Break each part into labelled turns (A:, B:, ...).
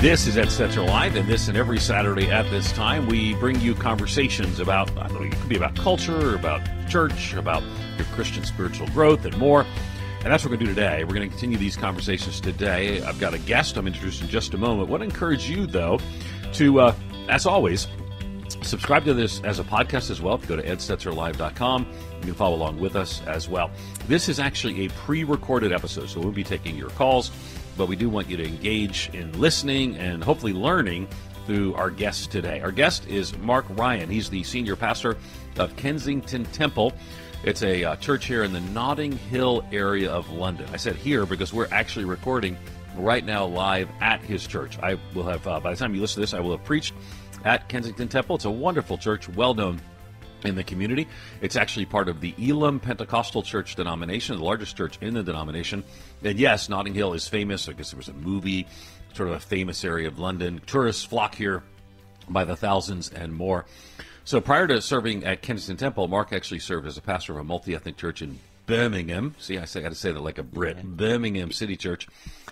A: This is Ed Stetzer Live, and this and every Saturday at this time, we bring you conversations about, I don't know, it could be about culture, about church, about your Christian spiritual growth, and more. And that's what we're going to do today. We're going to continue these conversations today. I've got a guest I'm introducing in just a moment. I want to encourage you, though, to, uh, as always, subscribe to this as a podcast as well. Go to edstetzerlive.com, you can follow along with us as well. This is actually a pre recorded episode, so we'll be taking your calls but we do want you to engage in listening and hopefully learning through our guest today. Our guest is Mark Ryan. He's the senior pastor of Kensington Temple. It's a uh, church here in the Notting Hill area of London. I said here because we're actually recording right now live at his church. I will have, uh, by the time you listen to this, I will have preached at Kensington Temple. It's a wonderful church, well known in the community. It's actually part of the Elim Pentecostal Church denomination, the largest church in the denomination. And yes, Notting Hill is famous. I guess there was a movie, sort of a famous area of London. Tourists flock here by the thousands and more. So prior to serving at Kensington Temple, Mark actually served as a pastor of a multi ethnic church in Birmingham. See, I, say, I got to say that like a Brit. Yeah. Birmingham City Church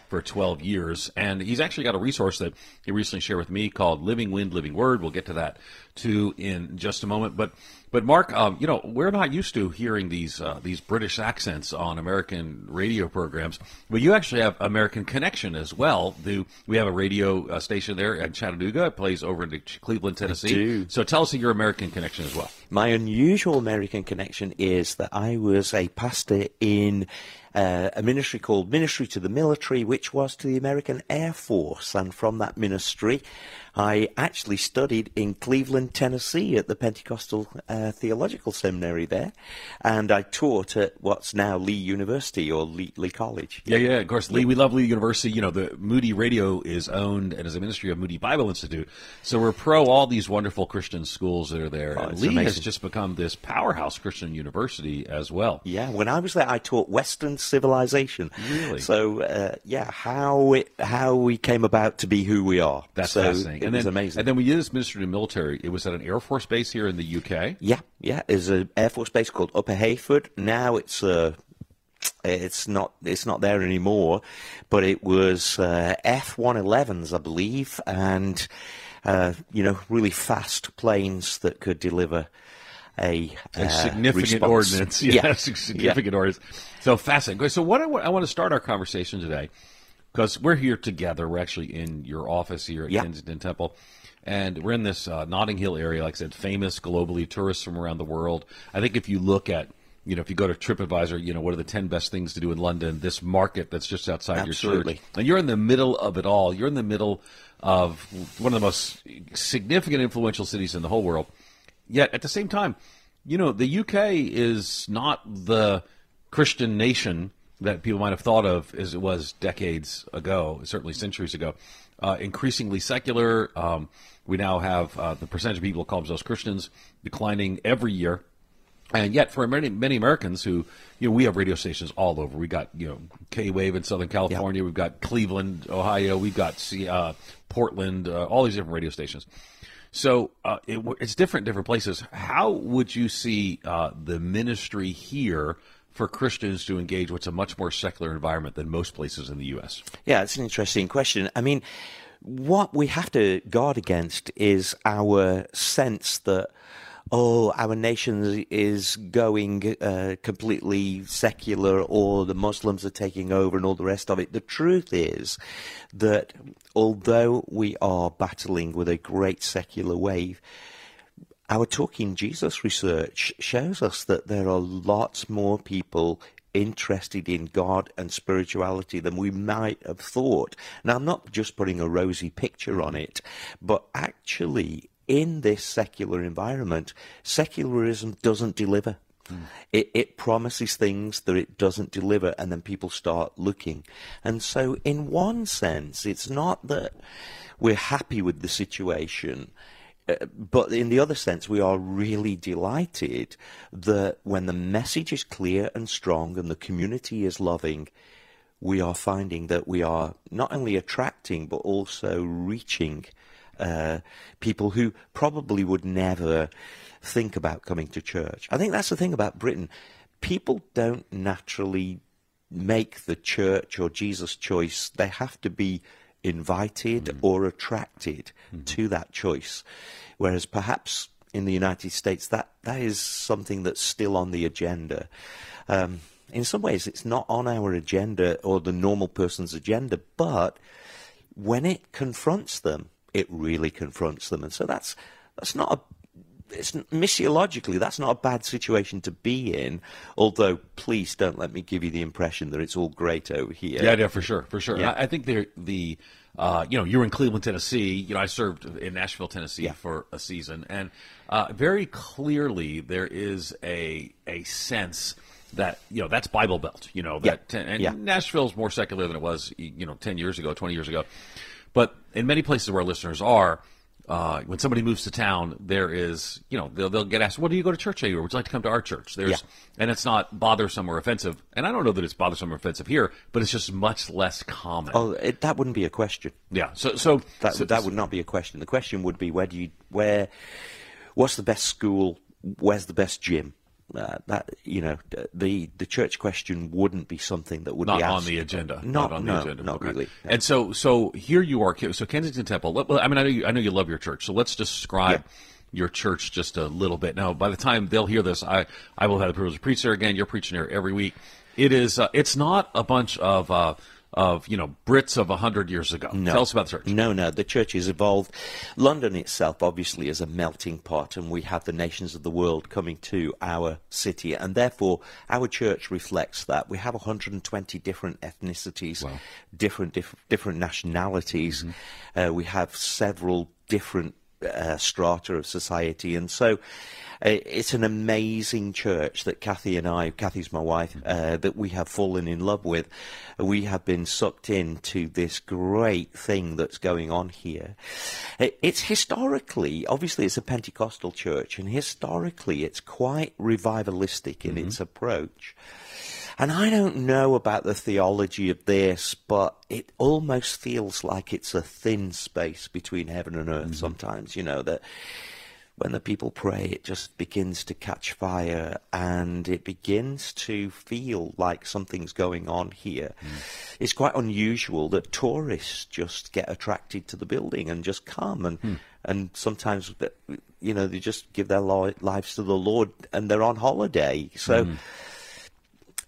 A: for 12 years. And he's actually got a resource that he recently shared with me called Living Wind, Living Word. We'll get to that too in just a moment. But but Mark, um, you know, we're not used to hearing these uh, these British accents on American radio programs, but you actually have American connection as well. Do we have a radio uh, station there in Chattanooga? It plays over in Cleveland, Tennessee. So tell us your American connection as well.
B: My unusual American connection is that I was a pastor in uh, a ministry called Ministry to the Military, which was to the American Air Force. And from that ministry, I actually studied in Cleveland, Tennessee at the Pentecostal uh, Theological Seminary there. And I taught at what's now Lee University or Lee, Lee College.
A: Yeah, yeah, of course. Lee, we love Lee University. You know, the Moody Radio is owned and is a ministry of Moody Bible Institute. So we're pro all these wonderful Christian schools that are there. Oh, Lee amazing. has just become this powerhouse Christian university as well.
B: Yeah, when I was there, I taught Western civilization.
A: Really?
B: So, uh, yeah, how it, how we came about to be who we are.
A: That's
B: so
A: fascinating.
B: It
A: and
B: was
A: then,
B: amazing.
A: And then we did this ministry to the military. It was at an Air Force base here in the UK.
B: Yeah, yeah. There's an Air Force base called Upper Heyford. Now it's uh, it's not it's not there anymore, but it was uh, F-111s, I believe, and uh, you know, really fast planes that could deliver a,
A: a uh, significant
B: response.
A: ordinance.
B: Yeah.
A: Yes, significant yeah. ordinance. So fascinating. So what I, I want to start our conversation today, because we're here together. We're actually in your office here at
B: yeah.
A: Kensington Temple. And we're in this uh, Notting Hill area, like I said, famous globally, tourists from around the world. I think if you look at you know, if you go to TripAdvisor, you know, what are the 10 best things to do in London? This market that's just outside
B: Absolutely.
A: your church. And you're in the middle of it all. You're in the middle of one of the most significant, influential cities in the whole world. Yet at the same time, you know, the UK is not the Christian nation that people might have thought of as it was decades ago, certainly centuries ago. Uh, increasingly secular. Um, we now have uh, the percentage of people who call themselves Christians declining every year. And yet, for many many Americans who, you know, we have radio stations all over. We got you know K Wave in Southern California. We've got Cleveland, Ohio. We've got uh, Portland. Uh, all these different radio stations. So uh, it, it's different different places. How would you see uh, the ministry here for Christians to engage what's a much more secular environment than most places in the U.S.?
B: Yeah, it's an interesting question. I mean, what we have to guard against is our sense that oh, our nation is going uh, completely secular or the Muslims are taking over and all the rest of it. The truth is that although we are battling with a great secular wave, our Talking Jesus research shows us that there are lots more people interested in God and spirituality than we might have thought. Now, I'm not just putting a rosy picture on it, but actually, in this secular environment, secularism doesn't deliver. Mm. It, it promises things that it doesn't deliver, and then people start looking. And so, in one sense, it's not that we're happy with the situation. Uh, but in the other sense, we are really delighted that when the message is clear and strong and the community is loving, we are finding that we are not only attracting but also reaching uh, people who probably would never think about coming to church. I think that's the thing about Britain. People don't naturally make the church or Jesus choice. They have to be invited mm. or attracted mm. to that choice. Whereas perhaps in the United States, that, that is something that's still on the agenda. Um, in some ways, it's not on our agenda or the normal person's agenda, but when it confronts them, it really confronts them. And so that's, that's not a it's missiologically that's not a bad situation to be in. Although, please don't let me give you the impression that it's all great over here.
A: Yeah, yeah, for sure, for sure. Yeah. I, I think the the uh, you know you're in Cleveland, Tennessee. You know, I served in Nashville, Tennessee yeah. for a season, and uh, very clearly there is a a sense that you know that's Bible Belt. You know that, yeah. and yeah. Nashville's more secular than it was you know ten years ago, twenty years ago. But in many places where listeners are, uh, when somebody moves to town, there is, you know, they'll, they'll get asked, "What do you go to church at? Would you like to come to our church?" There's, yeah. and it's not bothersome or offensive. And I don't know that it's bothersome or offensive here, but it's just much less common.
B: Oh, it, that wouldn't be a question.
A: Yeah. So, so
B: that
A: so,
B: that would not be a question. The question would be, where do you, where, what's the best school? Where's the best gym? Uh, that you know the the church question wouldn't be something that would
A: not
B: be
A: on the agenda.
B: Not,
A: not on
B: no,
A: the agenda.
B: Not
A: okay.
B: really.
A: No. And so so here you are. So Kensington Temple. I mean, I know you, I know you love your church. So let's describe. Yeah. Your church just a little bit. Now, by the time they'll hear this, I, I will have the privilege to preach there again. You're preaching here every week. It is. Uh, it's not a bunch of uh, of you know Brits of hundred years ago.
B: No.
A: Tell us about the church.
B: No, no, the church has evolved. London itself, obviously, is a melting pot, and we have the nations of the world coming to our city, and therefore our church reflects that. We have 120 different ethnicities, wow. different diff- different nationalities. Mm-hmm. Uh, we have several different uh, strata of society, and so it's an amazing church that Kathy and I, Kathy's my wife, uh, that we have fallen in love with. We have been sucked into this great thing that's going on here. It's historically, obviously, it's a Pentecostal church, and historically, it's quite revivalistic in mm-hmm. its approach. And I don't know about the theology of this, but it almost feels like it's a thin space between heaven and earth mm-hmm. sometimes, you know, that when the people pray, it just begins to catch fire and it begins to feel like something's going on here. Mm. It's quite unusual that tourists just get attracted to the building and just come and mm. and sometimes you know they just give their lives to the Lord and they're on holiday. So mm.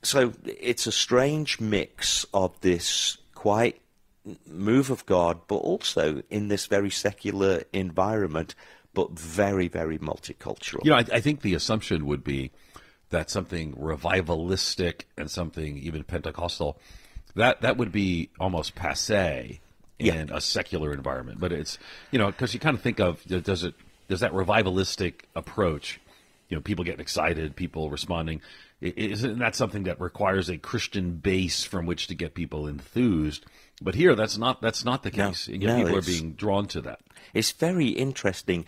B: So it's a strange mix of this quite move of God, but also in this very secular environment but very, very multicultural.
A: You know, I, I think the assumption would be that something revivalistic and something even Pentecostal, that that would be almost passe in yeah. a secular environment. But it's you know because you kind of think of does it does that revivalistic approach, you know, people getting excited, people responding. Isn't that something that requires a Christian base from which to get people enthused? But here, that's not that's not the case. No, no, people are being drawn to that.
B: It's very interesting.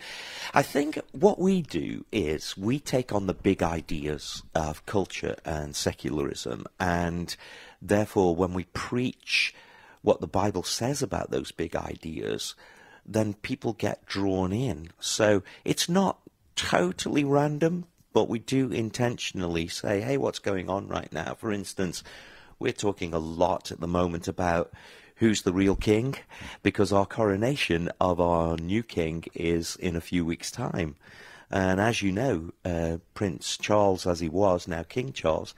B: I think what we do is we take on the big ideas of culture and secularism, and therefore, when we preach what the Bible says about those big ideas, then people get drawn in. So it's not totally random, but we do intentionally say, hey, what's going on right now? For instance, we're talking a lot at the moment about who's the real king, because our coronation of our new king is in a few weeks' time. And as you know, uh, Prince Charles, as he was now King Charles,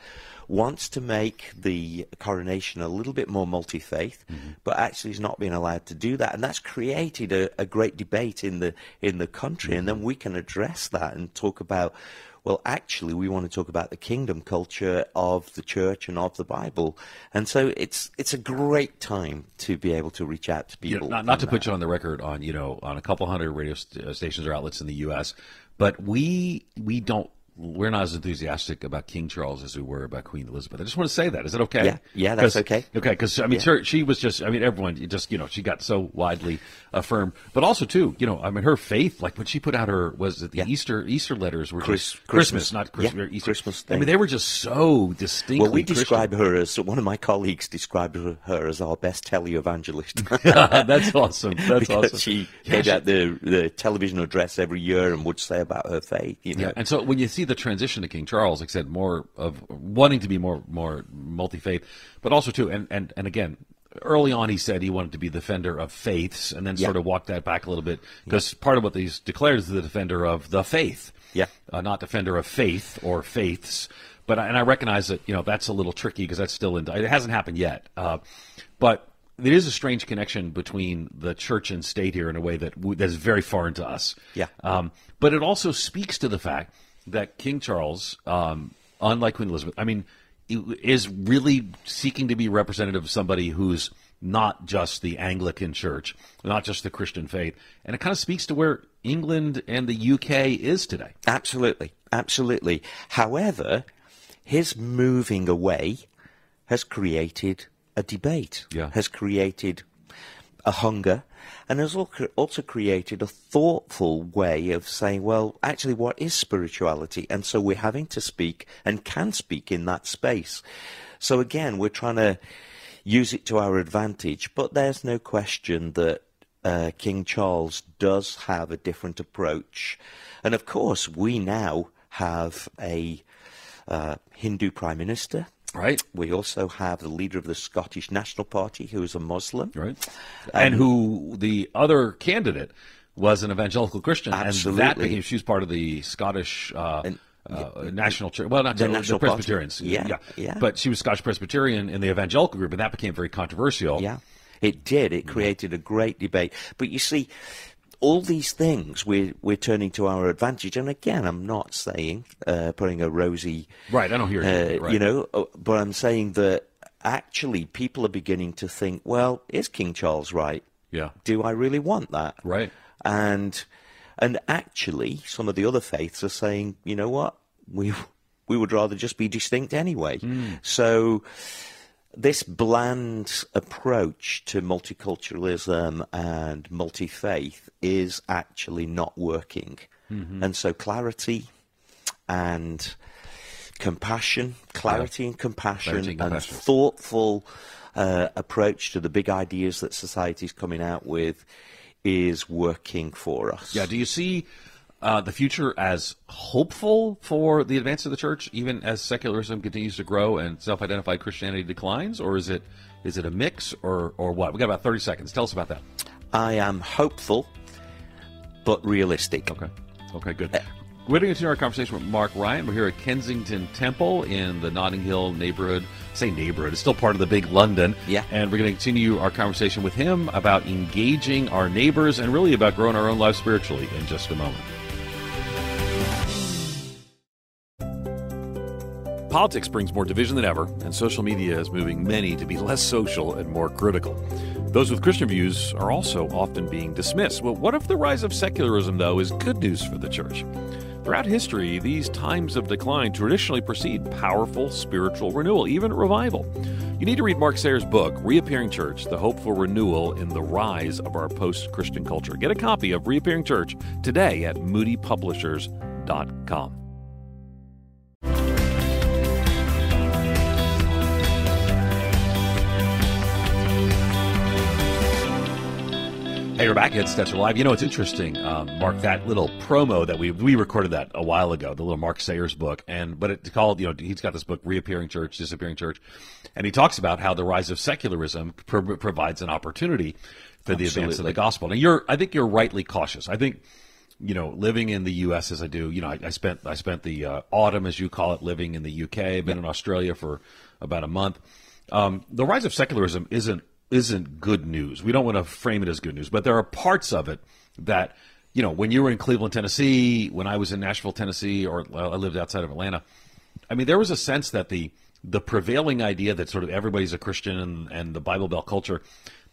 B: wants to make the coronation a little bit more multi faith, mm-hmm. but actually he's not being allowed to do that, and that's created a, a great debate in the in the country. Mm-hmm. And then we can address that and talk about well, actually, we want to talk about the kingdom culture of the church and of the Bible. And so it's it's a great time to be able to reach out to people.
A: not, not to that. put you on the record on you know on a couple hundred radio st- uh, stations or outlets in the U.S., but we we don't we're not as enthusiastic about King Charles as we were about Queen Elizabeth. I just want to say that. Is it okay?
B: Yeah, yeah, that's okay.
A: Okay, because I mean, yeah. she was just. I mean, everyone just you know she got so widely affirmed, but also too, you know, I mean, her faith. Like when she put out her was it the yeah. Easter Easter letters were
B: Chris,
A: just
B: Christmas,
A: Christmas, not Christmas,
B: yeah,
A: Easter.
B: Christmas.
A: Thing. I mean, they were just so distinctly.
B: Well, we
A: Christian.
B: describe her as one of my colleagues described her as our best televangelist.
A: that's awesome. That's awesome.
B: She gave out the the television address every year and would say about her faith. You know,
A: yeah. and so when you see the transition to King Charles, like I said, more of wanting to be more more multi faith, but also too, and and and again, early on he said he wanted to be the defender of faiths, and then
B: Yeah.
A: sort of walked that back a little bit because part of what he's declared is the defender of the faith,
B: Yeah.
A: uh, not defender of faith or faiths. But and I recognize that you know that's a little tricky because that's still in it hasn't happened yet. Uh, but it is a strange connection between the church and state here in a way that w- that is very foreign to us.
B: Yeah.
A: Um, but it also speaks to the fact that King Charles, um, unlike Queen Elizabeth, I mean, is really seeking to be representative of somebody who's not just the Anglican Church, not just the Christian faith, and it kind of speaks to where England and the UK is today.
B: Absolutely, absolutely. However, his moving away has created a debate,
A: Yeah.
B: has created a hunger, and has also created a thoughtful way of saying, well, actually, what is spirituality? And so we're having to speak and can speak in that space. So again, we're trying to use it to our advantage, but there's no question that uh, King Charles does have a different approach. And of course, we now have a uh, Hindu Prime Minister.
A: Right.
B: We also have the leader of the Scottish National Party, who is a Muslim.
A: Right. and who the other candidate was an evangelical Christian, Absolutely. and that became she was part of the Scottish. Uh, uh, national church, well, not
B: The
A: the,
B: National Party.
A: Presbyterians,
B: Yeah, yeah.
A: But she was Scottish Presbyterian in the evangelical group, and that became very controversial.
B: Yeah, it did. It created a great debate. But you see, all these things we're we're turning to our advantage. And again, I'm not saying uh, putting a rosy,
A: Right, I don't hear you.
B: uh,
A: Right.
B: you know, uh, but I'm saying that actually people are beginning to think, well, is King Charles right?
A: Yeah.
B: Do I really want that?
A: Right.
B: And and actually, some of the other faiths are saying, you know what, we we would rather just be distinct anyway. So this bland approach to multiculturalism and multi faith is actually not working. And so clarity and compassion, clarity and compassion,
A: Clarity and
B: and
A: compassion.
B: thoughtful uh, approach to the big ideas that society is coming out with is working for us.
A: Yeah. Do you see uh, the future as hopeful for the advance of the church, even as secularism continues to grow and self-identified Christianity declines, or is it is it a mix, or or what? We got about thirty seconds. Tell us about that.
B: I am hopeful, but realistic.
A: Okay. Okay. Good. We're going to continue our conversation with Mark Ryan. We're here at Kensington Temple in the Notting Hill neighborhood. say neighborhood; it's still part of the big London.
B: Yeah.
A: And we're going to continue our conversation with him about engaging our neighbors and really about growing our own lives spiritually in just a moment. Politics brings more division than ever, and social media is moving many to be less social and more critical. Those with Christian views are also often being dismissed. Well, what if the rise of secularism, though, is good news for the church? Throughout history, these times of decline traditionally precede powerful spiritual renewal, even revival. You need to read Mark Sayer's book, Reappearing Church The Hope for Renewal in the Rise of Our Post Christian Culture. Get a copy of Reappearing Church today at moodypublishers.com. Hey, we're back at Stetzer Live. You know, it's interesting, um, Mark, that little promo that we we recorded that a while ago, the little Mark Sayers book, and but it's called, you know, he's got this book, Reappearing Church, Disappearing Church, and he talks about how the rise of secularism pro- provides an opportunity for the advance of the gospel. And you're, I think you're rightly cautious. I think, you know, living in the U.S. as I do, you know, I, I spent I spent the uh, autumn, as you call it, living in the U.K. I've been in Australia for about a month. Um, the rise of secularism isn't isn't good news. We don't want to frame it as good news, but there are parts of it that, you know, when you were in Cleveland, Tennessee, when I was in Nashville, Tennessee, or I lived outside of Atlanta, I mean, there was a sense that the the prevailing idea that sort of everybody's a Christian and, and the Bible Belt culture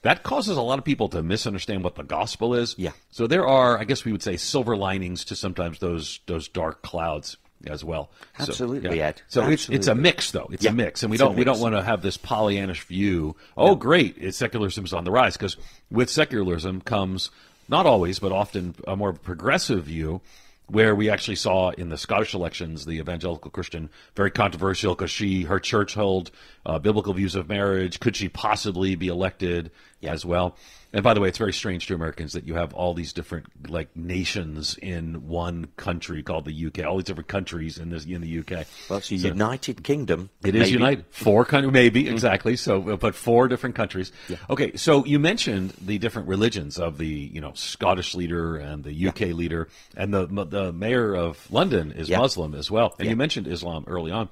A: that causes a lot of people to misunderstand what the gospel is.
B: Yeah.
A: So there are, I guess we would say, silver linings to sometimes those those dark clouds as well. So,
B: Absolutely, Ed.
A: So it's it's a mix though. It's
B: Yeah,
A: a mix, and we
B: it's
A: don't we don't want to have this Pollyannish view. Oh, great, it's secularism's on the rise because with secularism comes not always, but often a more progressive view. Where we actually saw in the Scottish elections, the evangelical Christian very controversial because she her church held uh, biblical views of marriage. Could she possibly be elected as well? And by the way, it's very strange to Americans that you have all these different like nations in one country called the UK. All these different countries in this in the UK.
B: Well, it's so United Kingdom.
A: It is united. Four countries, maybe mm-hmm. exactly. So, but four different countries. Yeah. Okay, so you mentioned the different religions of the you know Scottish leader and the UK yeah. leader, and the the mayor of London is yeah. Muslim as well. And you mentioned Islam early on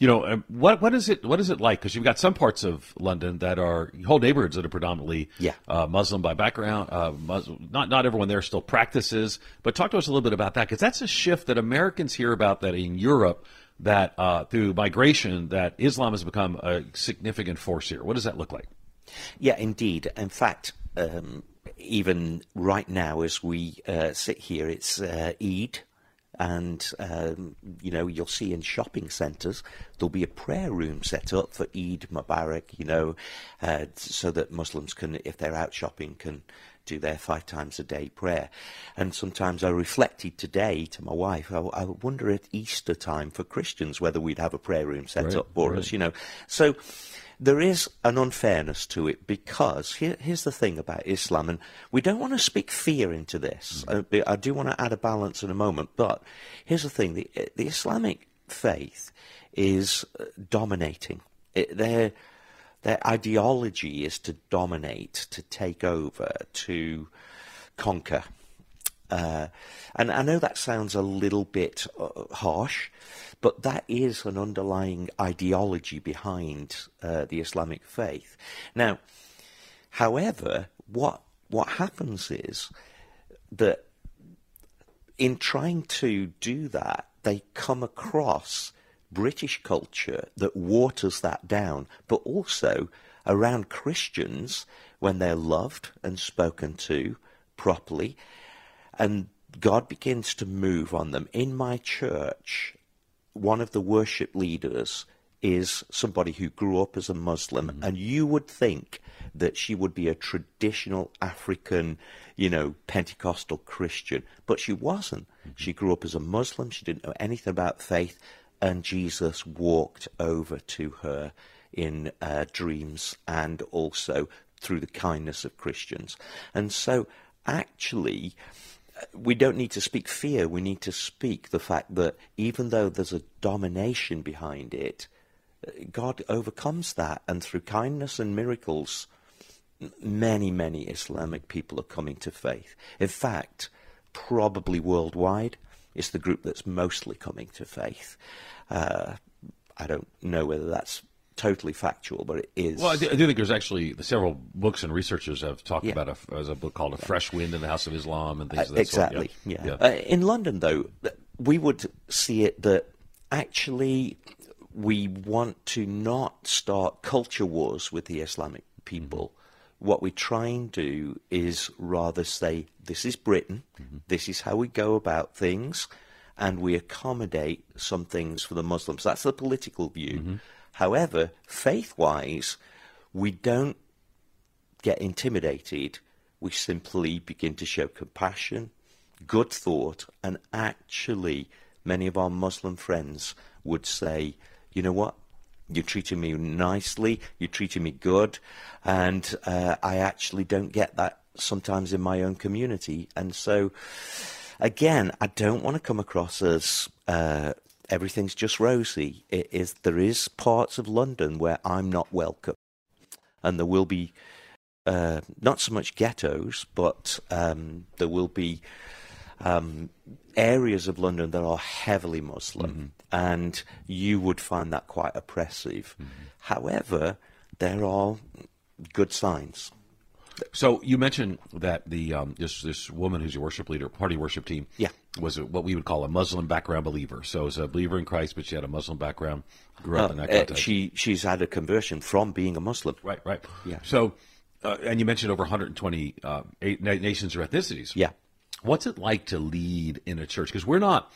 A: you know um, what what is it what is it like? Because you've got some parts of London that are whole neighborhoods that are predominantly
B: yeah.
A: uh, Muslim by background uh, Muslim, not not everyone there still practices but talk to us a little bit about that because that's a shift that Americans hear about that in Europe that uh, through migration that Islam has become a significant force here. What does that look like?
B: Yeah indeed. In fact um, even right now as we uh, sit here it's uh, Eid and um, you know you'll see in shopping centres there'll be a prayer room set up for Eid Mubarak, you know, uh, so that Muslims can, if they're out shopping, can do their five times a day prayer. And sometimes I reflected today to my wife, I, I wonder at Easter time for Christians whether we'd have a prayer room set right, up for right. us, you know. So there is an unfairness to it because here, here's the thing about Islam, and we don't want to speak fear into this. Mm. I, I, do want to add a balance in a moment, but here's the thing: the, the Islamic faith is uh, dominating. It, their their ideology is to dominate, to take over, to conquer. Uh, and I know that sounds a little bit uh, harsh, but that is an underlying ideology behind uh, the Islamic faith. Now, however, what what happens is that in trying to do that, they come across British culture that waters that down, but also around Christians when they're loved and spoken to properly, and God begins to move on them. In my church, one of the worship leaders is somebody who grew up as a Muslim, mm-hmm. and you would think that she would be a traditional African, you know, Pentecostal Christian, but she wasn't. Mm-hmm. She grew up as a Muslim, she didn't know anything about faith, and Jesus walked over to her in uh, dreams and also through the kindness of Christians. And so, actually, we don't need to speak fear. We need to speak the fact that even though there's a domination behind it, God overcomes that. And through kindness and miracles, many, many Islamic people are coming to faith. In fact, probably worldwide, it's the group that's mostly coming to faith. Uh, I don't know whether that's totally factual, but it is.
A: Well, I do, think there's actually several books and researchers have talked yeah. about a, as a book called "A Fresh Wind in the House of Islam" and things. Uh, that
B: exactly.
A: Sort.
B: Yeah. yeah. yeah. Uh, in London, though, we would see it that actually we want to not start culture wars with the Islamic people. Mm-hmm. What we try and do is rather say, "This is Britain. Mm-hmm. This is how we go about things." And we accommodate some things for the Muslims. That's the political view. Mm-hmm However, faith wise, we don't get intimidated. We simply begin to show compassion, good thought, and actually, many of our Muslim friends would say, you know what? You're treating me nicely, you're treating me good, and uh, I actually don't get that sometimes in my own community. And so, again, I don't want to come across as uh, everything's just rosy. It is there is parts of London where I'm not welcome, and there will be uh, not so much ghettos, but um, there will be um, areas of London that are heavily Muslim, mm-hmm. and you would find that quite oppressive. Mm-hmm. However, there are good signs.
A: So you mentioned that the um, this this woman who's your worship leader, party worship team,
B: yeah,
A: was a, what we would call a Muslim background believer. So was a believer in Christ, but she had a Muslim background. Grew up uh, in that context.
B: Uh, she she's had a conversion from being a Muslim.
A: Right, right. Yeah. So, uh, and you mentioned over 120 uh, nations or ethnicities.
B: Yeah.
A: What's it like to lead in a church? Because we're not.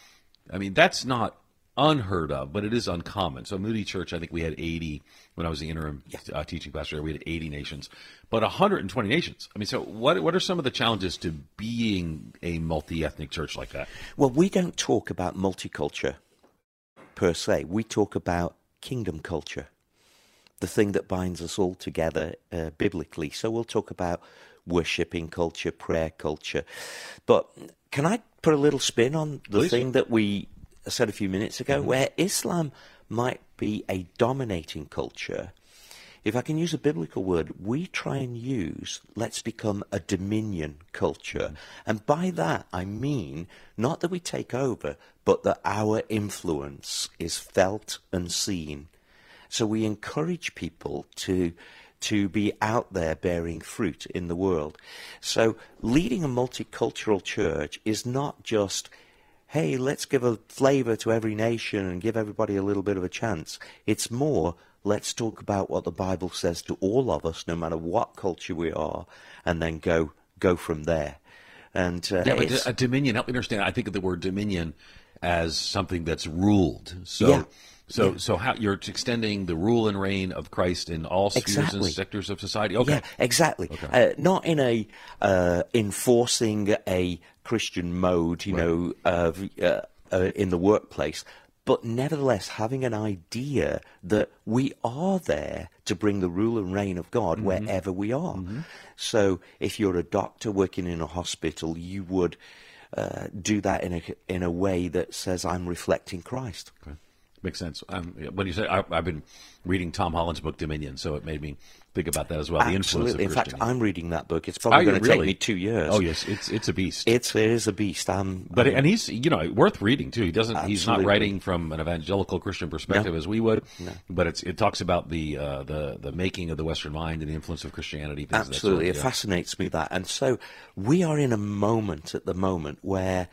A: I mean, that's not unheard of, but it is uncommon. So Moody Church, I think we had 80 when I was the interim yeah. uh, teaching pastor. We had 80 nations, but 120 nations. I mean, so what what are some of the challenges to being a multi ethnic church like that?
B: Well, we don't talk about multicultural per se. We talk about kingdom culture, the thing that binds us all together uh, biblically. So we'll talk about worshipping culture, prayer culture. But can I put a little spin on the
A: Please.
B: thing that we said a few minutes ago,
A: Mm-hmm.
B: where Islam might be a dominating culture? If I can use a biblical word, we try and use let's become a dominion culture. And by that, I mean not that we take over, but that our influence is felt and seen. So we encourage people to to be out there bearing fruit in the world. So leading a multicultural church is not just hey, let's give a flavor to every nation and give everybody a little bit of a chance. It's more let's talk about what the Bible says to all of us no matter what culture we are and then go go from there. And uh,
A: Yeah, but a dominion. Help me understand. I think of the word dominion as something that's ruled. So,
B: Yeah.
A: so, so how you're extending the rule and reign of Christ in all spheres
B: Exactly.
A: and sectors of society. Okay.
B: Yeah, exactly. Uh, not in a uh, enforcing a Christian mode, you know, of, uh, uh, in the workplace, but nevertheless having an idea that we are there to bring the rule and reign of God wherever we are. So if you're a doctor working in a hospital, you would uh, do that in a in a way that says, "I'm reflecting Christ."
A: Okay. Makes sense. Um, when you say I, I've been reading Tom Holland's book Dominion, so it made me think about that as well. The influence of
B: Absolutely. In fact. I'm reading that book. It's probably going to
A: really?
B: take me two years.
A: Oh yes, it's it's a beast.
B: It's it is a beast. I'm,
A: But and he's you know worth reading too. He doesn't. He's not writing from an evangelical Christian perspective as we would. But it's it talks about the uh, the the making of the Western mind and the influence of Christianity.
B: Absolutely,
A: sort,
B: it
A: yeah.
B: fascinates me that. And so we are in a moment at the moment where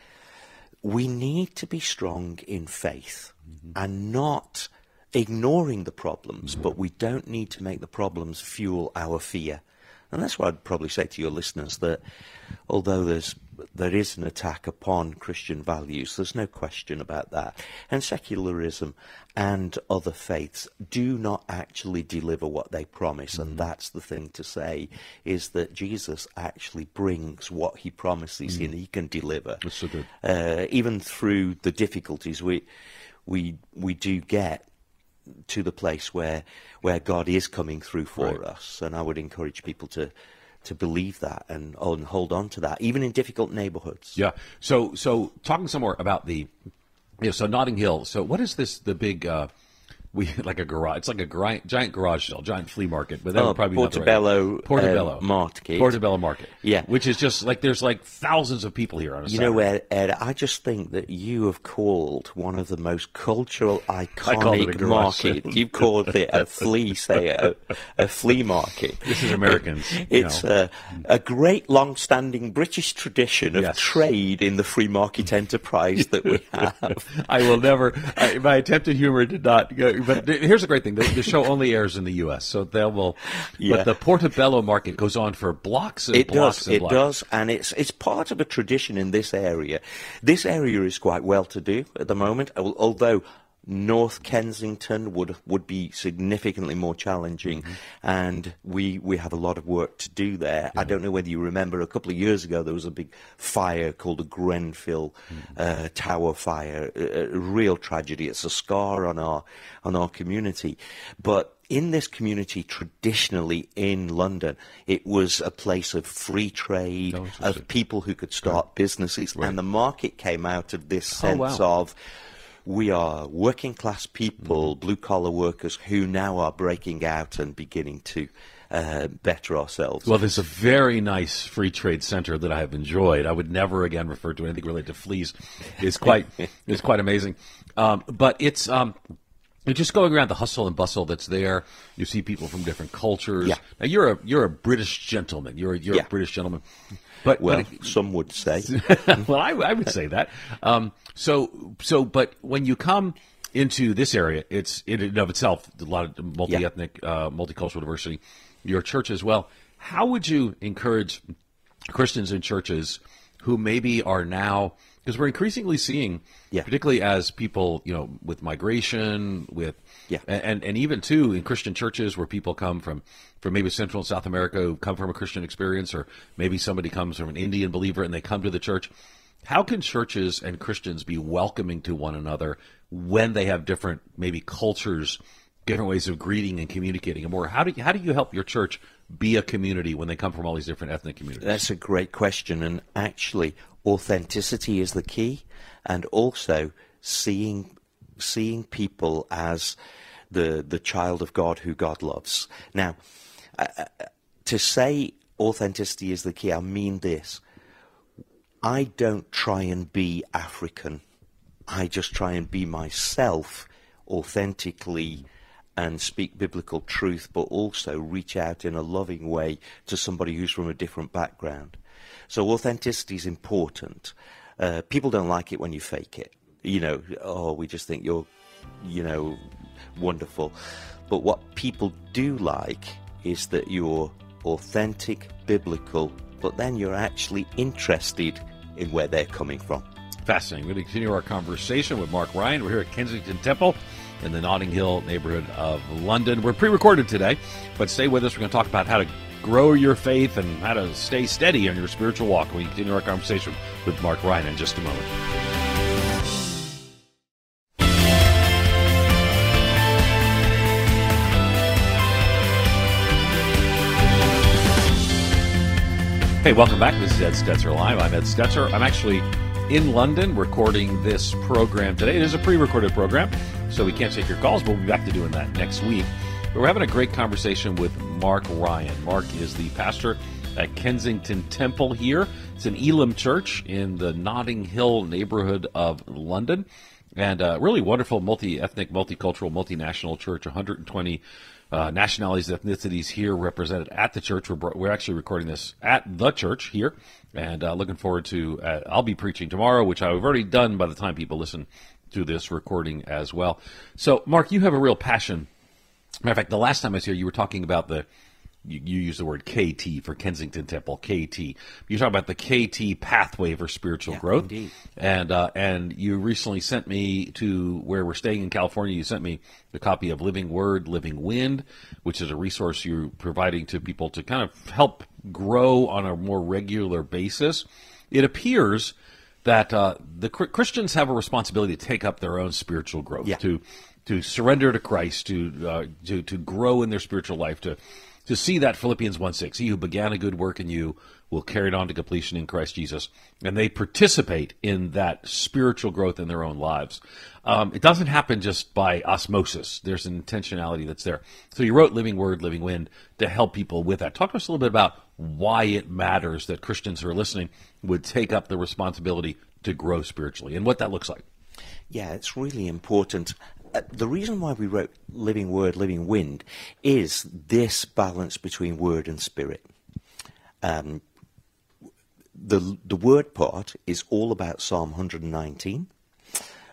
B: we need to be strong in faith
A: Mm-hmm.
B: and not ignoring the problems, but we don't need to make the problems fuel our fear. And that's what I'd probably say to your listeners that although there's there is an attack upon Christian values, there's no question about that. And secularism and other faiths do not actually deliver what they promise, and that's the thing to say is that Jesus actually brings what he promises and he can deliver.
A: So.
B: Uh, even through the difficulties we we we do get to the place where where God is coming through for
A: Right.
B: us, and I would encourage people to to believe that and, and hold on to that, even in difficult neighborhoods.
A: Yeah. So so talking some more about the yeah. So Notting Hill. So what is this? The big. Uh, we like a garage. It's like a gri- giant garage sale, giant flea market. But that
B: Oh,
A: would probably be the right-
B: Portobello,
A: Portobello
B: uh, Market.
A: Portobello Market.
B: Yeah.
A: which is just like there's like thousands of people here on a
B: You
A: Saturday.
B: know where, Ed? I just think that you have called one of the most cultural,
A: called it a
B: iconic market.
A: sale.
B: You've called it a flea, say a, a flea market.
A: This is Americans. you
B: It's
A: know.
B: a, a great, long-standing British tradition of
A: Yes.
B: trade in the free market enterprise that we have.
A: I will never. I, my attempted humor did not. Go, but here's the great thing: the, the show only airs in the U.S., so they will.
B: Yeah.
A: But the Portobello market goes on for blocks and
B: It
A: blocks
B: does,
A: and
B: it
A: blocks.
B: does, and it's it's part of a tradition in this area. This area is quite well to do at the moment, although North Kensington would would be significantly more challenging,
A: Mm-hmm.
B: and we we have a lot of work to do there. I don't know whether you remember a couple of years ago there was a big fire called the Grenfell
A: Mm-hmm.
B: uh, Tower fire, a, a real tragedy. It's a scar on our on our community, but in this community, traditionally in London, it was a place of free trade,
A: Oh,
B: of people who could start businesses, and the market came out of this
A: Oh,
B: sense
A: wow.
B: of we are working class people,
A: Mm-hmm.
B: blue collar workers who now are breaking out and beginning to uh, better ourselves.
A: Well, there's a very nice free trade center that I have enjoyed. I would never again refer to anything related to fleas. It's quite it's quite amazing. Um, but it's um, just going around the hustle and bustle that's there. You see people from different cultures.
B: Yeah.
A: Now you're a you're a British gentleman. You're a, you're
B: Yeah.
A: a British gentleman. But
B: well,
A: but
B: some would say.
A: well, I, I would say that. Um, so, so, but when you come into this area, it's in and of itself a lot of multi-ethnic, uh, multicultural diversity. Your church as well. How would you encourage Christians in churches who maybe are now because we're increasingly seeing,
B: Yeah.
A: particularly as people, you know, with migration, with
B: Yeah.
A: and and even too in Christian churches where people come from from maybe Central and South America who come from a Christian experience, or maybe somebody comes from an Indian believer and they come to the church. How can churches and Christians be welcoming to one another when they have different maybe cultures different ways of greeting and communicating and more. How do you, how do you help your church be a community when they come from all these different ethnic communities?
B: That's a great question, and actually, authenticity is the key, and also seeing seeing people as the the child of God who God loves. Now, uh, uh, to say authenticity is the key, I mean this. I don't try and be African. I just try and be myself authentically and speak biblical truth, but also reach out in a loving way to somebody who's from a different background. So authenticity is important. Uh, people don't like it when you fake it. You know, oh, we just think you're, you know, wonderful. But what people do like is that you're authentic, biblical, but then you're actually interested in where they're coming from.
A: Fascinating. We're going to continue our conversation with Mark Ryan. We're here at Kensington Temple in the Notting Hill neighborhood of London. We're pre recorded today, but stay with us. We're going to talk about how to grow your faith and how to stay steady on your spiritual walk. We continue our conversation with Mark Ryan in just a moment. Hey, welcome back. This is Ed Stetzer Live. I'm Ed Stetzer. I'm actually in London recording this program today. It is a pre recorded program, so we can't take your calls, but we'll be back to doing that next week. But we're having a great conversation with Mark Ryan. Mark is the pastor at Kensington Temple here. It's an Elim church in the Notting Hill neighborhood of London. And a really wonderful multi ethnic, multicultural, multinational church, 120 uh, nationalities, ethnicities here represented at the church. We're, we're actually recording this at the church here, and uh, looking forward to. Uh, I'll be preaching tomorrow, which I've already done by the time people listen to this recording as well. So, Mark, you have a real passion. Matter of fact, the last time I was here, you were talking about the you, you use the word KT for Kensington Temple, KT. You talk about the KT pathway for spiritual
B: Yeah,
A: growth,
B: indeed.
A: and uh, and you recently sent me to where we're staying in California. You sent me a copy of Living Word, Living Wind, which is a resource you're providing to people to kind of help grow on a more regular basis. It appears that uh, the Christians have a responsibility to take up their own spiritual growth,
B: Yeah.
A: to to surrender to Christ, to uh, to to grow in their spiritual life, to to see that Philippians 1 6, he who began a good work in you will carry it on to completion in Christ Jesus. And they participate in that spiritual growth in their own lives. Um, it doesn't happen just by osmosis. There's an intentionality that's there. So you wrote Living Word, Living Wind to help people with that. Talk to us a little bit about why it matters that Christians who are listening would take up the responsibility to grow spiritually and what that looks like.
B: Yeah, it's really important. Uh, the reason why we wrote Living Word, Living Wind is this balance between word and spirit. Um, the, the word part is all about Psalm 119,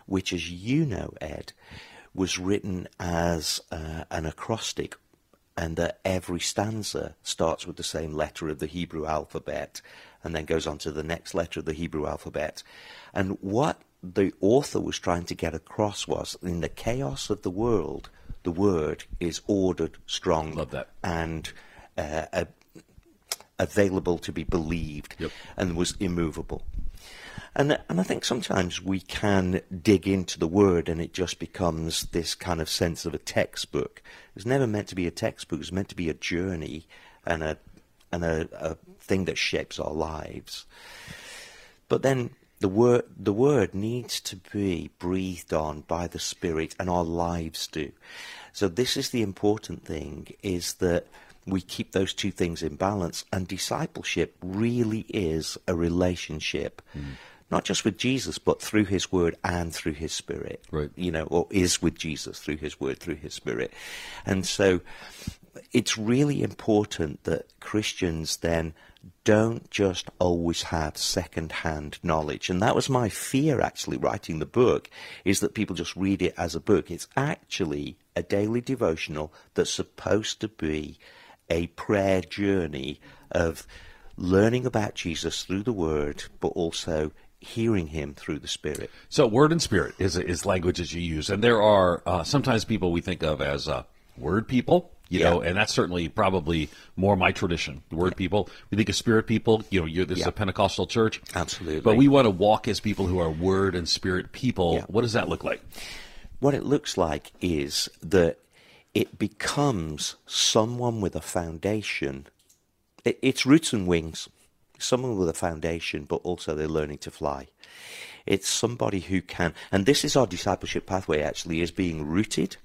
B: which, as you know, Ed, was written as uh, an acrostic, and that every stanza starts with the same letter of the Hebrew alphabet and then goes on to the next letter of the Hebrew alphabet. And what the author was trying to get across was in the chaos of the world, the word is ordered, strong,
A: Love that.
B: and uh, available to be believed
A: Yep.
B: and was immovable. And, and I think sometimes we can dig into the word and it just becomes this kind of sense of a textbook. It's never meant to be a textbook, it's meant to be a journey and a, and a, a thing that shapes our lives. But then the word, the word needs to be breathed on by the Spirit, and our lives do. So this is the important thing: is that we keep those two things in balance. And discipleship really is a relationship, hmm. not just with Jesus, but through His Word and through His Spirit.
A: Right.
B: You know, or is with Jesus through His Word, through His Spirit, and so it's really important that Christians then don't just always have second-hand knowledge. And that was my fear actually writing the book, is that people just read it as a book. It's actually a daily devotional that's supposed to be a prayer journey of learning about Jesus through the Word, but also hearing Him through the Spirit.
A: So, word and spirit is is languages you use, and there are uh, sometimes people we think of as uh, word people, you
B: Yeah.
A: know, and that's certainly probably more my tradition. The word people, we think of spirit people. You know, you're, this is a Pentecostal church,
B: Absolutely.
A: but we want to walk as people who are word and spirit people.
B: Yeah.
A: What does that look like?
B: What it looks like is that it becomes someone with a foundation. It, it's roots and wings. Someone with a foundation, but also they're learning to fly. It's somebody who can, and this is our discipleship pathway actually, is being rooted,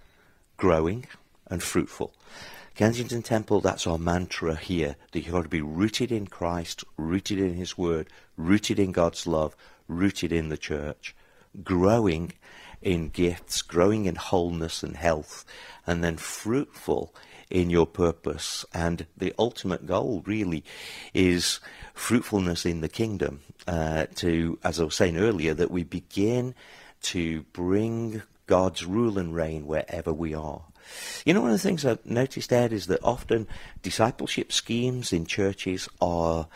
B: growing, and fruitful. Kensington Temple, that's our mantra here, that you've got to be rooted in Christ, rooted in His Word, rooted in God's love, rooted in the church, growing in gifts, growing in wholeness and health, and then fruitful in your purpose. And the ultimate goal really is fruitfulness in the kingdom. Uh, to, as I was saying earlier, that we begin to bring God's rule and reign wherever we are. You know, one of the things I've noticed, Ed, is that often discipleship schemes in churches are,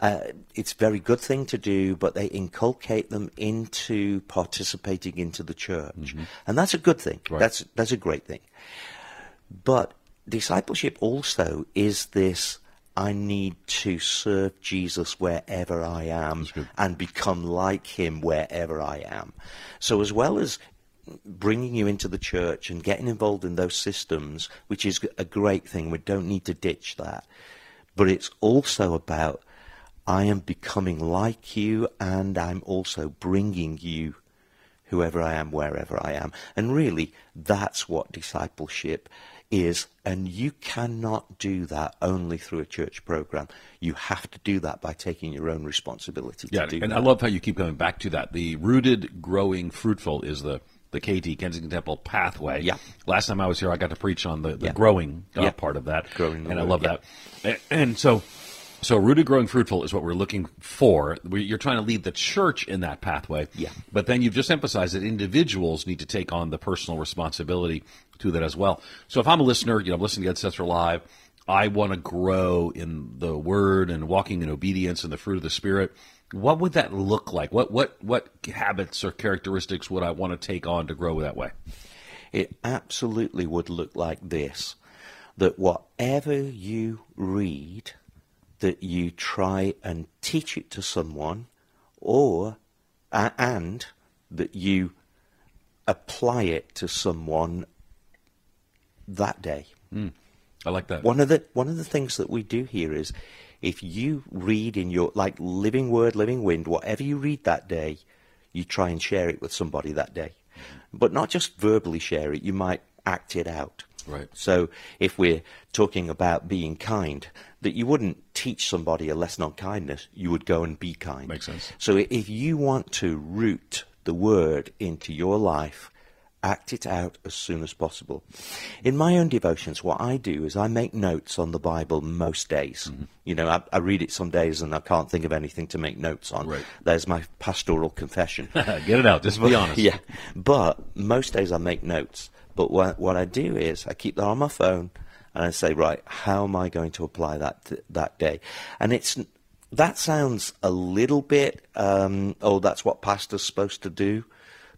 B: uh, it's a very good thing to do, but they inculcate them into participating into the church. Mm-hmm. And that's a good thing. Right. That's, that's a great thing. But discipleship also is this I need to serve Jesus wherever I am and become like him wherever I am. So, as well as bringing you into the church and getting involved in those systems, which is a great thing. We don't need to ditch that. But it's also about I am becoming like you and I'm also bringing you whoever I am, wherever I am. And really, that's what discipleship is. And you cannot do that only through a church program. You have to do that by taking your own responsibility
A: yeah,
B: and
A: that. I love how you keep coming back to that. The rooted, growing, fruitful is the the KT Kensington Temple pathway.
B: Yeah.
A: Last time I was here, I got to preach on the, the yeah. growing uh, yeah. part of that,
B: growing
A: and I love yeah. that. And so, so rooted, growing, fruitful is what we're looking for. You're trying to lead the church in that pathway.
B: Yeah.
A: But then you've just emphasized that individuals need to take on the personal responsibility to that as well. So if I'm a listener, you know, I'm listening to Ed Stetzer Live. I want to grow in the Word and walking in obedience and the fruit of the Spirit what would that look like? What what what habits or characteristics would I want to take on to grow that way?
B: It absolutely would look like this: that whatever you read, that you try and teach it to someone, or uh, and that you apply it to someone that day.
A: Mm, I like that.
B: One of the one of the things that we do here is if you read in your like living word, living wind, whatever you read that day, you try and share it with somebody that day. Mm-hmm. But not just verbally share it, you might act it out.
A: Right.
B: So if we're talking about being kind, that you wouldn't teach somebody a lesson on kindness, you would go and be kind.
A: Makes sense.
B: So if you want to root the word into your life, act it out as soon as possible. In my own devotions, what I do is I make notes on the Bible most days. Mm-hmm. You know, I, I, read it some days and I can't think of anything to make notes on.
A: Right.
B: There's my pastoral confession.
A: Get it out, just be honest.
B: Yeah, but most days I make notes. But what, what I do is I keep that on my phone and I say, right, how am I going to apply that th- that day? And it's that sounds a little bit, um, oh, that's what pastor's supposed to do.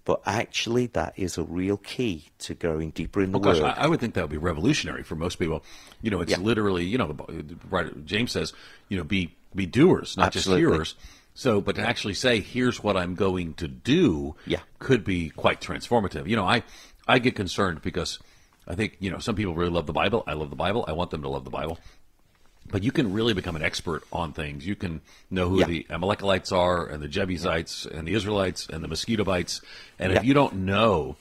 B: But actually, that is a real key to going deeper in the
A: oh,
B: gosh,
A: word. I, I, would think that would be revolutionary for most people. You know, it's yeah. literally, you know, right, James says, you know, be be doers, not Absolutely. just hearers. So, but to actually say, here's what I'm going to do,
B: yeah.
A: could be quite transformative. You know, I I get concerned because I think you know some people really love the Bible. I love the Bible. I want them to love the Bible but you can really become an expert on things. You can know who yeah. the Amalekites are and the Jebusites and the Israelites and the mosquito bites. And yeah. if you don't know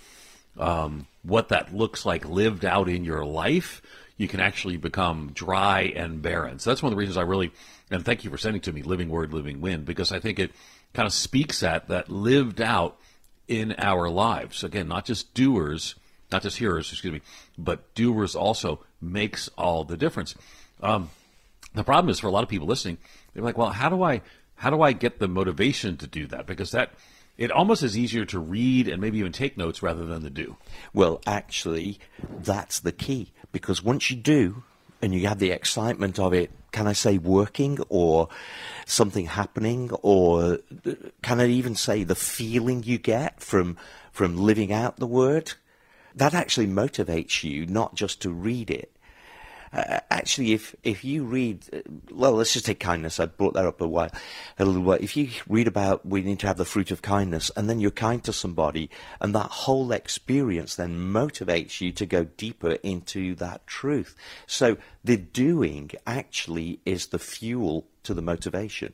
A: um, what that looks like lived out in your life, you can actually become dry and barren. So that's one of the reasons I really, and thank you for sending to me Living Word, Living Wind, because I think it kind of speaks at that lived out in our lives. Again, not just doers, not just hearers, excuse me, but doers also makes all the difference. Um, the problem is for a lot of people listening, they're like, well, how do I how do I get the motivation to do that? Because that it almost is easier to read and maybe even take notes rather than to do.
B: Well, actually, that's the key because once you do and you have the excitement of it, can I say working or something happening or can I even say the feeling you get from from living out the word? That actually motivates you not just to read it uh, actually, if if you read, uh, well, let's just take kindness. I brought that up a while, a little while. If you read about we need to have the fruit of kindness, and then you're kind to somebody, and that whole experience then motivates you to go deeper into that truth. So the doing actually is the fuel to the motivation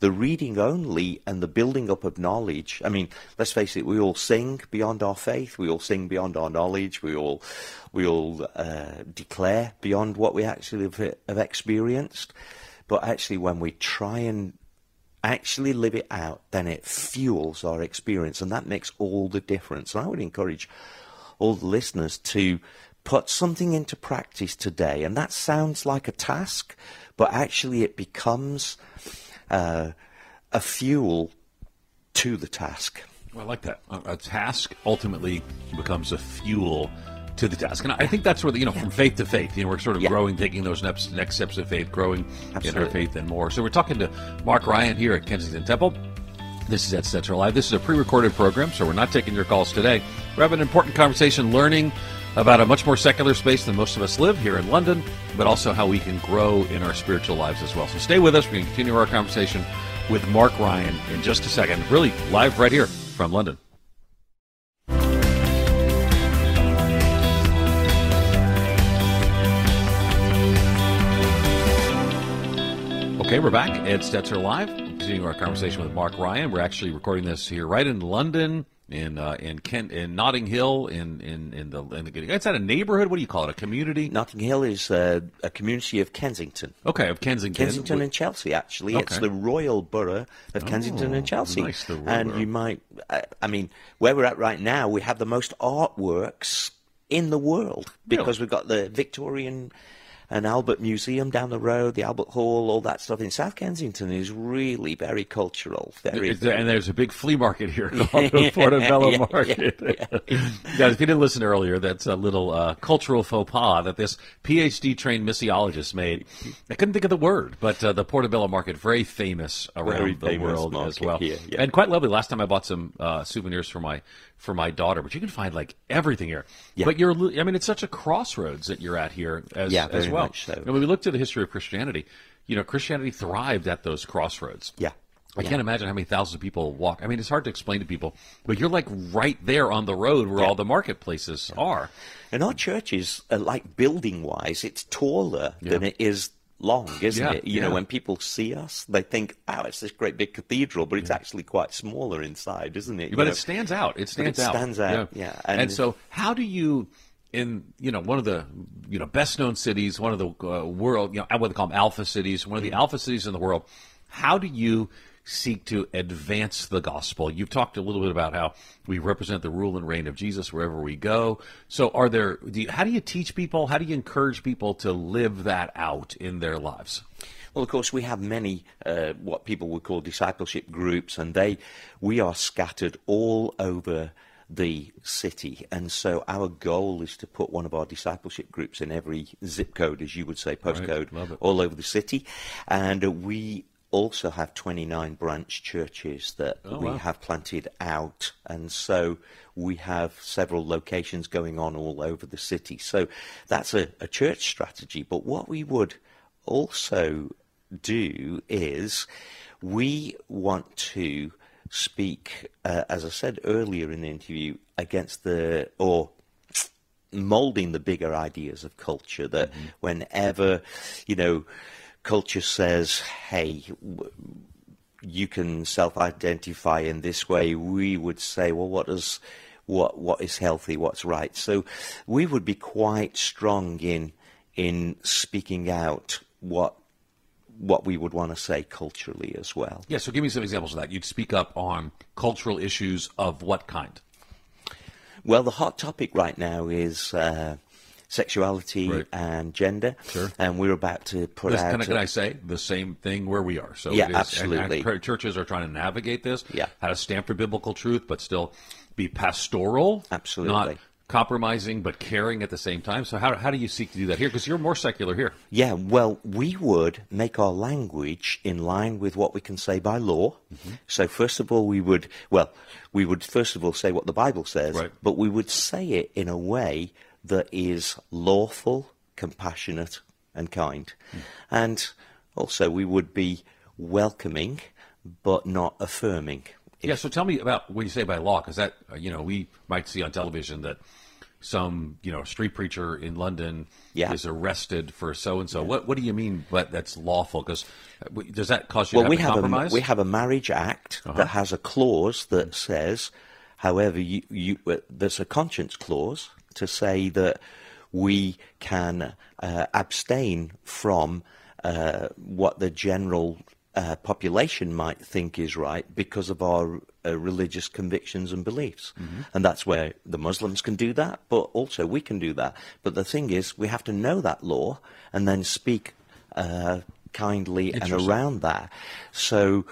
B: the reading only and the building up of knowledge. I mean, let's face it, we all sing beyond our faith, we all sing beyond our knowledge, we all, we all uh, declare beyond what we actually have, have experienced. But actually, when we try and actually live it out, then it fuels our experience, and that makes all the difference. And I would encourage all the listeners to put something into practice today, and that sounds like a task, but actually it becomes uh, a fuel to the task.
A: Well, I like that. A, task ultimately becomes a fuel to the task. And I think that's where, the, you know, from faith to faith, you know, we're sort of yeah. growing, taking those next, next steps of faith, growing Absolutely. in our faith and more. So we're talking to Mark Ryan here at Kensington Temple. This is Ed Stetzer Live. This is a pre-recorded program, so we're not taking your calls today. We're having an important conversation learning about a much more secular space than most of us live here in London, but also how we can grow in our spiritual lives as well. So stay with us. We're going to continue our conversation with Mark Ryan in just a second. Really live right here from London. Okay, we're back. Ed Stetzer Live. Continuing our conversation with Mark Ryan. We're actually recording this here right in London in uh, in Kent in Notting Hill in in in the, in the it's not a neighborhood. What do you call it? A community?
B: Notting Hill is uh, a community of Kensington.
A: Okay, of Kensington.
B: Kensington and Chelsea. Actually, okay. it's the royal borough of Kensington
A: oh,
B: and Chelsea.
A: Nice, the royal
B: and you might, I, I, mean, where we're at right now, we have the most artworks in the world because really? we've got the Victorian an Albert Museum down the road, the Albert Hall, all that stuff in South Kensington is really very cultural. Very,
A: very and there's a big flea market here called the Portobello yeah, Market. Yeah, yeah. Guys, if you didn't listen earlier, that's a little uh, cultural faux pas that this PhD trained missiologist made. I couldn't think of the word, but uh, the Portobello Market, very famous around
B: very
A: the
B: famous
A: world
B: as
A: well, and quite lovely. Last time I bought some uh, souvenirs for my for my daughter, but you can find like everything here. Yeah. But you're, I mean, it's such a crossroads that you're at here as,
B: yeah,
A: as well.
B: So. And
A: when we look to the history of Christianity, you know, Christianity thrived at those crossroads.
B: Yeah.
A: I
B: yeah.
A: can't imagine how many thousands of people walk. I mean, it's hard to explain to people, but you're like right there on the road where yeah. all the marketplaces yeah. are.
B: And our church is, uh, like building wise, it's taller than it is long, isn't
A: yeah,
B: it? You
A: yeah.
B: know, when people see us, they think, "Wow, it's this great big cathedral," but it's yeah. actually quite smaller inside, isn't it?
A: You but
B: know?
A: it stands out. It stands
B: it
A: out.
B: Stands out. Yeah.
A: And, and, so, how do you? In you know one of the you know best known cities, one of the uh, world you know what they call them alpha cities, one of the mm-hmm. alpha cities in the world. How do you seek to advance the gospel. You've talked a little bit about how we represent the rule and reign of Jesus wherever we go. So, are there? Do you, how do you teach people? How do you encourage people to live that out in their lives?
B: Well, of course, we have many uh, what people would call discipleship groups, and they we are scattered all over the city. And so our goal is to put one of our discipleship groups in every zip code, as you would say, postcode,
A: right.
B: all over the city. And we also have 29 branch churches that
A: oh,
B: we
A: wow.
B: have planted out. And so we have several locations going on all over the city. So that's a, a church strategy. But what we would also do is we want to speak, uh, as I said earlier in the interview, against the, or molding the bigger ideas of culture that mm-hmm. whenever, you know, culture says, hey, you can self-identify in this way, we would say, well, what does what what is healthy, what's right? So we would be quite strong in in speaking out what what we would want to say culturally as well.
A: Yeah, so give me some examples of that. You'd speak up on cultural issues of what kind?
B: Well, the hot topic right now is uh, sexuality
A: right.
B: and gender.
A: Sure.
B: And we're about to put
A: Listen,
B: out.
A: Can I, can I, say the same thing where we are? So
B: yeah,
A: is,
B: absolutely.
A: And, and churches are trying to navigate this.
B: Yeah.
A: How to stand for biblical truth, but still be pastoral.
B: Absolutely.
A: Not compromising but caring at the same time. So how, how do you seek to do that here? Because you're more secular here.
B: Yeah, well, we would make our language in line with what we can say by law. Mm-hmm. So first of all, we would, well, we would first of all say what the Bible says,
A: right.
B: but we would say it in a way that is lawful, compassionate, and kind. And also, we would be welcoming but not affirming.
A: Yeah, so tell me about what you say by law, because that, uh, you know, we might see on television that some, you know, street preacher in London
B: Yeah.
A: is arrested for so and so. What What do you mean? But that's lawful? Because does that cause you
B: well,
A: to
B: we
A: have to
B: have
A: compromise? Uh-huh.
B: a we have a marriage act that has a clause that says, however, you, you uh, there's a conscience clause to say that we can uh, abstain from uh, what the general uh, population might think is right because of our uh, religious convictions and beliefs,
A: Mm-hmm.
B: and that's where the Muslims can do that, but also we can do that. But the thing is, we have to know that law and then speak. Uh, kindly and around that. So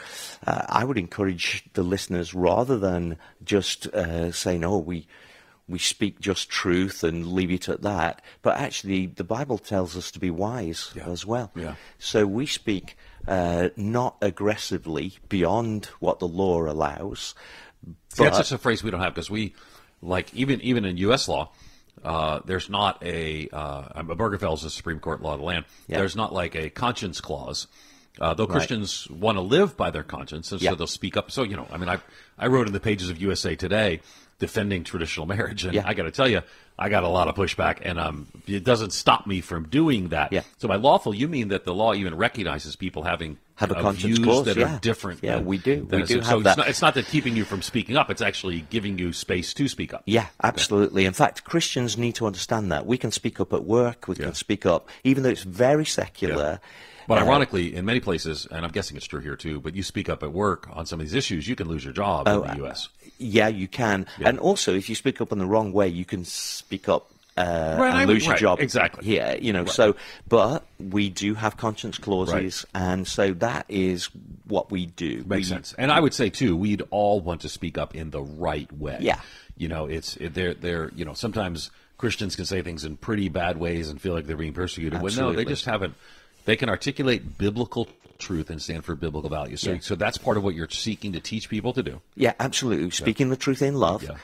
B: uh, I would encourage the listeners rather than just uh, saying, "Oh, we." We speak just truth and leave it at that. But actually, the Bible tells us to be wise
A: Yeah.
B: as well.
A: Yeah.
B: So we speak uh, not aggressively beyond what the law allows.
A: See, that's just a phrase we don't have because we, like, even even in U.S. law, uh, there's not a uh, Obergefell is the Supreme Court law of the land.
B: Yeah.
A: There's not like a conscience clause. Uh, though Christians want to live by their conscience, and
B: Yeah.
A: so they'll speak up. So you know, I mean, I I wrote in the pages of USA Today defending traditional marriage, and
B: Yeah.
A: I got to tell you, I got a lot of pushback, and um, it doesn't stop me from doing that.
B: Yeah.
A: So by lawful, you mean that the law even recognizes people having
B: Have a
A: uh,
B: conscience
A: views
B: clause,
A: that
B: yeah.
A: are different.
B: Yeah,
A: than-
B: we do. We do
A: so
B: have
A: it's
B: that.
A: not, it's not that keeping you from speaking up; it's actually giving you space to speak up.
B: Yeah, absolutely. In fact, Christians need to understand that. We can speak up at work, we
A: Yeah.
B: can speak up, even though it's very secular.
A: But
B: uh,
A: ironically, in many places, and I'm guessing it's true here too, but you speak up at work on some of these issues, you can lose your job
B: Oh,
A: in the U.S.
B: Yeah, you can. And also, if you speak up in the wrong way, you can speak up uh,
A: Right,
B: and
A: would-
B: lose your
A: right,
B: job.
A: exactly.
B: Yeah, you know. So, but we do have conscience clauses, and so that is what we do.
A: Makes
B: We-
A: sense. And I would say too, we'd all want to speak up in the right way.
B: Yeah.
A: You know, it's they're they're you know sometimes Christians can say things in pretty bad ways and feel like they're being persecuted. When no, they just haven't. They can articulate biblical truth and stand for biblical values. So
B: Yeah.
A: so that's part of what you're seeking to teach people to do.
B: Yeah, absolutely. Speaking the truth in love,
A: Yeah.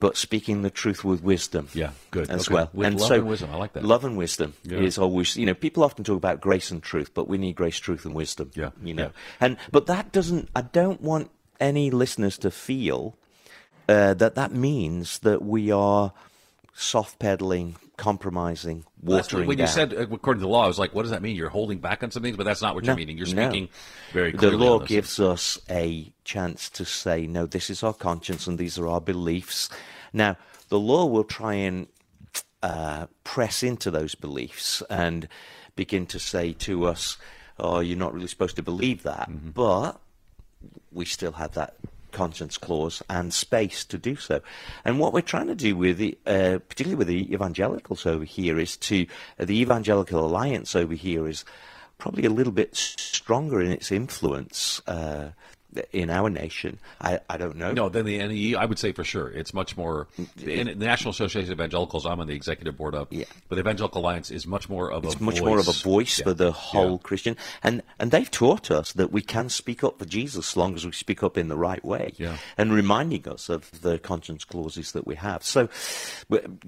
B: but speaking the truth with wisdom.
A: Yeah, good.
B: As
A: Okay.
B: well.
A: With
B: and
A: love
B: so,
A: and wisdom. I like that.
B: Love and wisdom
A: Yeah.
B: is always, you know, people often talk about grace and truth, but we need grace, truth, and wisdom.
A: Yeah,
B: You know,
A: yeah.
B: and but that doesn't. I don't want any listeners to feel uh, that that means that we are soft pedaling, compromising, watering
A: when you said uh, according to the law, I was like, what does that mean? You're holding back on some things, but that's not what
B: No,
A: you're meaning. You're
B: no.
A: speaking very clearly. the law
B: gives us a chance to say, no, this is our conscience and these are our beliefs. Now, the law will try and uh, press into those beliefs and begin to say to us, oh, you're not really supposed to believe that.
A: Mm-hmm.
B: But we still have that conscience clause and space to do so. And what we're trying to do with the, uh, particularly with the evangelicals over here, is to uh, the evangelical alliance over here is probably a little bit stronger in its influence uh, in our nation. I, I don't know.
A: No, then the NAE, I would say for sure. It's much more. The, the National Association of Evangelicals, I'm on the executive board of.
B: Yeah.
A: But the Evangelical Alliance is much more of
B: It's
A: a
B: much
A: voice.
B: more of a voice
A: Yeah.
B: for the whole
A: Yeah.
B: Christian, and and they've taught us that we can speak up for Jesus as long as we speak up in the right way,
A: Yeah.
B: and reminding us of the conscience clauses that we have. So,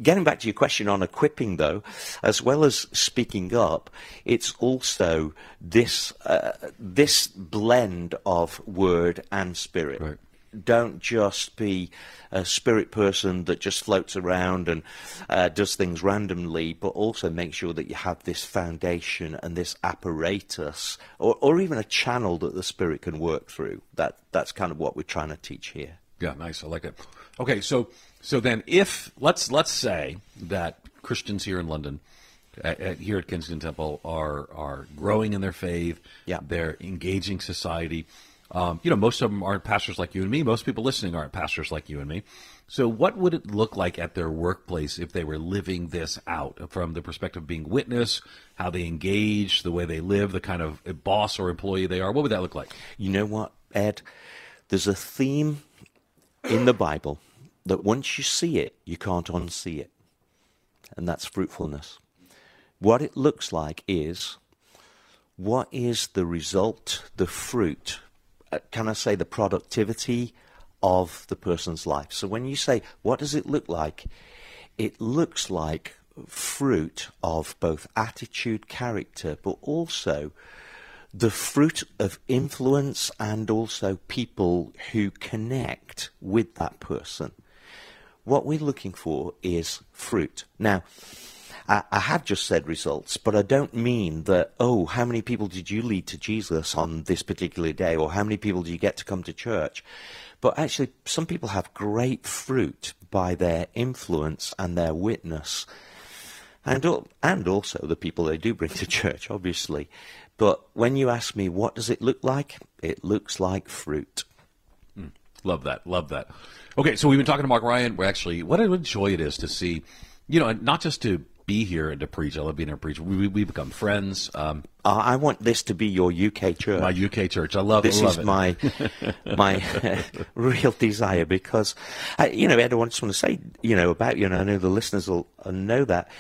B: getting back to your question on equipping, though, as well as speaking up, it's also this uh, this blend of word and spirit
A: Right.
B: don't just be a spirit person that just floats around and uh, does things randomly, but also make sure that you have this foundation and this apparatus, or, or even a channel that the spirit can work through. That that's kind of what we're trying to teach here.
A: Yeah, nice. I like it. Okay, so so then if let's let's say that Christians here in London, at, at, here at Kensington Temple, are are growing in their faith.
B: Yeah.
A: they're engaging society. Um, you know, most of them aren't pastors like you and me. Most people listening aren't pastors like you and me. So, what would it look like at their workplace if they were living this out from the perspective of being witness, how they engage, the way they live, the kind of boss or employee they are? What would that look like?
B: You know what, Ed? There's a theme in the Bible that once you see it, you can't unsee it, and that's fruitfulness. What it looks like is what is the result, the fruit, Uh, can I say the productivity of the person's life? So when you say, what does it look like? It looks like fruit of both attitude, character, but also the fruit of influence and also people who connect with that person. What we're looking for is fruit. Now, I, I have just said results, but I don't mean that, oh, how many people did you lead to Jesus on this particular day, or how many people do you get to come to church? But actually, some people have great fruit by their influence and their witness. And, and also the people they do bring to church, obviously. But when you ask me, what does it look like? It looks like fruit.
A: Mm, love that. Love that. Okay, so we've been talking to Mark Ryan. We're actually, what a joy it is to see, you know, not just to be here and to preach. I love being here and preach. We, we, become friends. Um,
B: uh, I want this to be your UK church.
A: My UK church. I love
B: this
A: it. This
B: is my my real desire because, I, you know, Ed, I just want to say, you know, about you, and I know the listeners will know that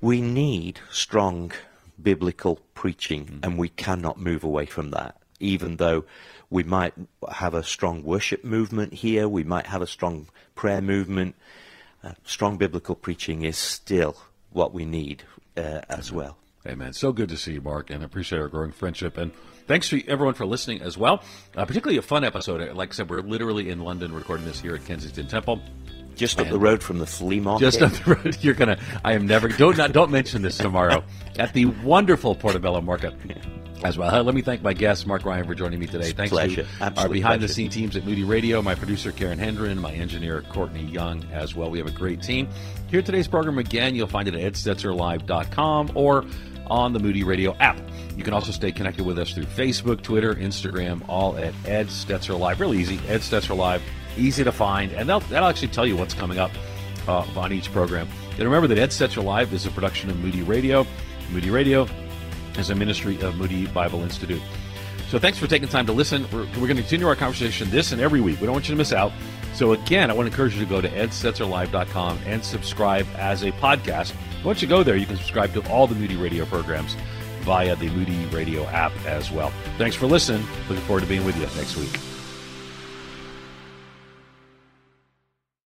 B: we need strong biblical preaching, mm-hmm. and we cannot move away from that, even though we might have a strong worship movement here, we might have a strong prayer movement. Uh, strong biblical preaching is still what we need uh, as well.
A: Amen. So good to see you, Mark, and I appreciate our growing friendship. And thanks to everyone for listening as well. Uh, particularly a fun episode. Like I said, we're literally in London recording this here at Kensington Temple.
B: Just up the road from the flea market.
A: Just up the road. You're gonna. I am never. Don't not, don't mention this tomorrow at the wonderful Portobello Market as well. Let me thank my guest, Mark Ryan, for joining me today. Thanks
B: pleasure.
A: to
B: Absolute
A: our behind
B: pleasure.
A: the scenes teams at Moody Radio, my producer, Karen Hendren, my engineer, Courtney Young, as well. We have a great team. Here today's program again, you'll find it at edstetzerlive.com or on the Moody Radio app. You can also stay connected with us through Facebook, Twitter, Instagram, all at Ed Stetzer Live. Really easy, Ed Stetzer Live. Easy to find, and that'll, that'll actually tell you what's coming up uh, on each program. And remember that Ed Stetzer Live is a production of Moody Radio. Moody Radio is a ministry of Moody Bible Institute. So thanks for taking time to listen. We're, we're going to continue our conversation this and every week. We don't want you to miss out. So again, I want to encourage you to go to edstetzerlive.com and subscribe as a podcast. Once you go there, you can subscribe to all the Moody Radio programs via the Moody Radio app as well. Thanks for listening. Looking forward to being with you next week.